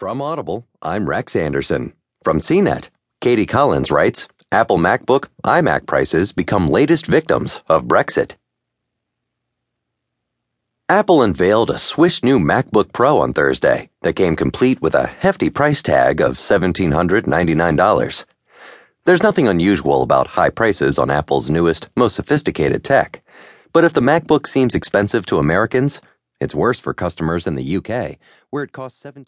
From Audible, I'm Rex Anderson. From CNET, Katie Collins writes Apple MacBook, iMac prices become latest victims of Brexit. Apple unveiled a swish new MacBook Pro on Thursday that came complete with a hefty price tag of $1,799. There's nothing unusual about high prices on Apple's newest, most sophisticated tech. But if the MacBook seems expensive to Americans, it's worse for customers in the UK, where it costs 17